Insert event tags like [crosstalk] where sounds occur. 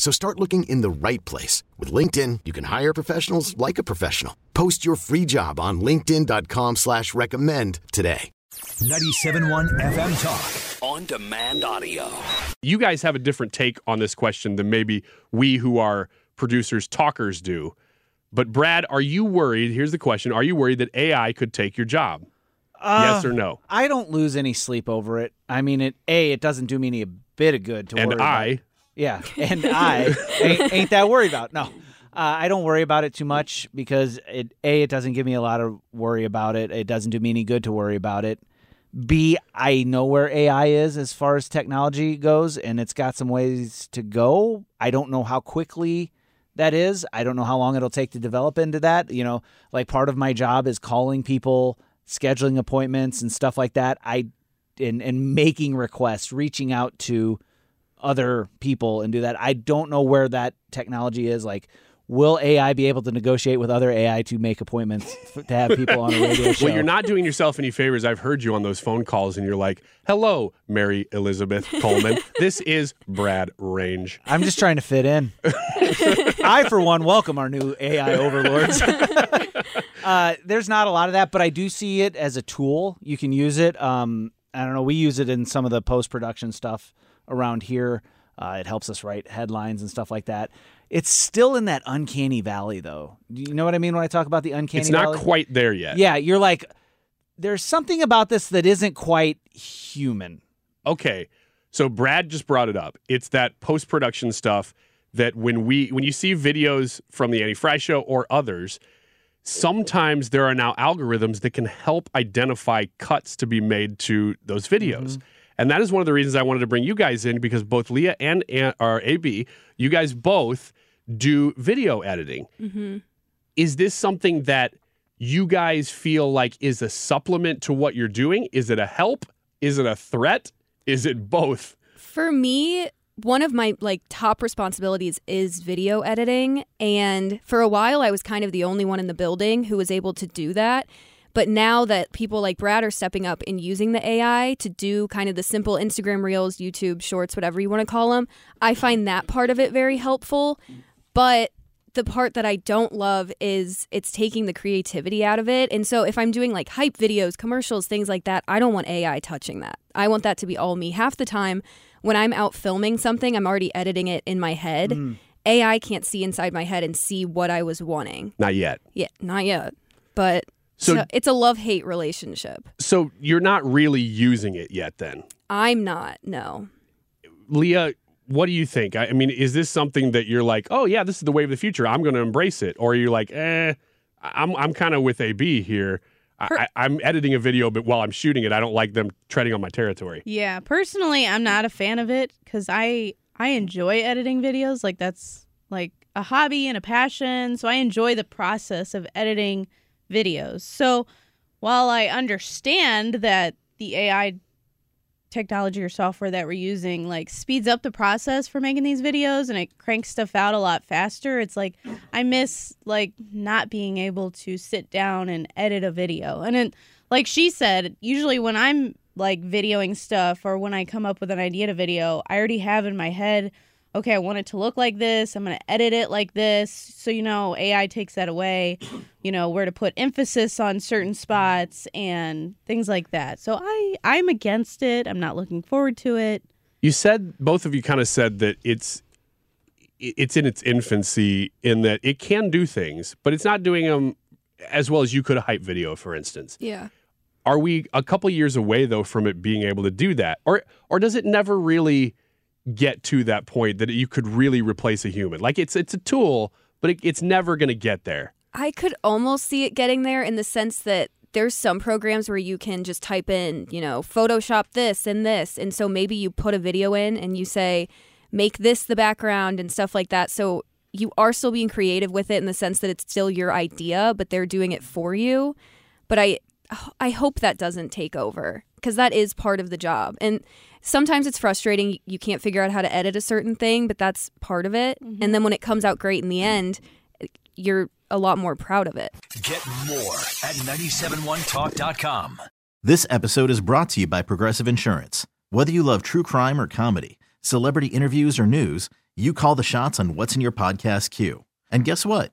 So start looking in the right place. With LinkedIn, you can hire professionals like a professional. Post your free job on linkedin.com slash recommend today. 97.1 FM Talk. On demand audio. You guys have a different take on this question than maybe we who are producers talkers do. But Brad, are you worried? Here's the question. Are you worried that AI could take your job? yes uh, or no? I don't lose any sleep over it. I mean, it a it doesn't do me any bit of good to And worry. I about. Yeah, and I ain't, ain't that worried about. No, uh, I don't worry about it too much because it a it doesn't give me a lot of worry about it. It doesn't do me any good to worry about it. B I know where AI is as far as technology goes, and it's got some ways to go. I don't know how quickly that is. I don't know how long it'll take to develop into that. You know, like part of my job is calling people, scheduling appointments and stuff like that. I and and making requests, reaching out to other people and do that. I don't know where that technology is. Like, will AI be able to negotiate with other AI to make appointments f- to have people on a [laughs] radio show? Well, you're not doing yourself any favors. I've heard you on those phone calls, and you're like, "Hello, Mary Elizabeth Coleman. [laughs] this is Brad Range." I'm just trying to fit in. [laughs] I, for one, welcome our new AI overlords. uh, there's not a lot of that, but I do see it as a tool. You can use it. Um, I don't know. We use it in some of the post production stuff around here. Uh, it helps us write headlines and stuff like that. It's still in that uncanny valley, though. Do you know what I mean when I talk about the uncanny It's not valley? quite there yet. Yeah, you're like, there's something about this that isn't quite human. okay so brad just brought it up it's that post-production stuff that when we when you see videos from the annie frey show or others sometimes there are now algorithms that can help identify cuts to be made to those videos. Mm-hmm. And that is one of the reasons i wanted to bring you guys in because both leah and An- or ab you guys both do video editing. Mm-hmm. Is this something that you guys feel like is a supplement to what you're doing? Is it a help? Is it a threat? Is it both? For me, one of my like top responsibilities is video editing and for a while I was kind of the only one in the building who was able to do that. But now that people like Brad are stepping up and using the AI to do kind of the simple Instagram reels, YouTube shorts, whatever you want to call them, I find that part of it very helpful. But the part that I don't love is it's taking the creativity out of it. And so if I'm doing like hype videos, commercials, things like that, I don't want AI touching that. I want that to be all me. Half the time when I'm out filming something, I'm already editing it in my head. AI can't see inside my head and see what I was wanting. not yet Yeah, not yet. But So- so, it's a love-hate relationship. so you're not really using it yet then I'm not. No. leah what do you think I, I mean is this something that you're like oh yeah this is the way of the future i'm going to embrace it or you're you like eh i'm, I'm kind of with ab here I, I, i'm editing a video but while i'm shooting it i don't like them treading on my territory Yeah, personally, I'm not a fan of it because I I enjoy editing videos. Like that's like a hobby and a passion. So I enjoy the process of editing videos. So while I understand that the AI technology or software that we're using like speeds up the process for making these videos and it cranks stuff out a lot faster. It's like i miss like not being able to sit down and edit a video. And then like she said usually when i'm like videoing stuff or when i come up with an idea to video i already have in my head okay i want it to look like this i'm going to edit it like this so you know ai takes that away [clears throat] you know where to put emphasis on certain spots and things like that so i i'm against it i'm not looking forward to it You said both of you kind of said that it's it's in its infancy in that it can do things, but it's not doing them as well as you could a hype video, for instance. Yeah. Are we a couple years away though from it being able to do that, or or does it never really get to that point that you could really replace a human? Like it's it's a tool, but it, it's never going to get there. I could almost see it getting there in the sense that there's some programs where you can just type in, you know, Photoshop this and this. And so maybe you put a video in and you say, make this the background and stuff like that. So you are still being creative with it in the sense that it's still your idea, but they're doing it for you. But I I hope that doesn't take over because that is part of the job. And sometimes it's frustrating. You can't figure out how to edit a certain thing, but that's part of it. Mm-hmm. And then when it comes out great in the end, you're a lot more proud of it. Get more at 971talk.com. This episode is brought to you by Progressive Insurance. Whether you love true crime or comedy, celebrity interviews or news, you call the shots on what's in your podcast queue. And guess what?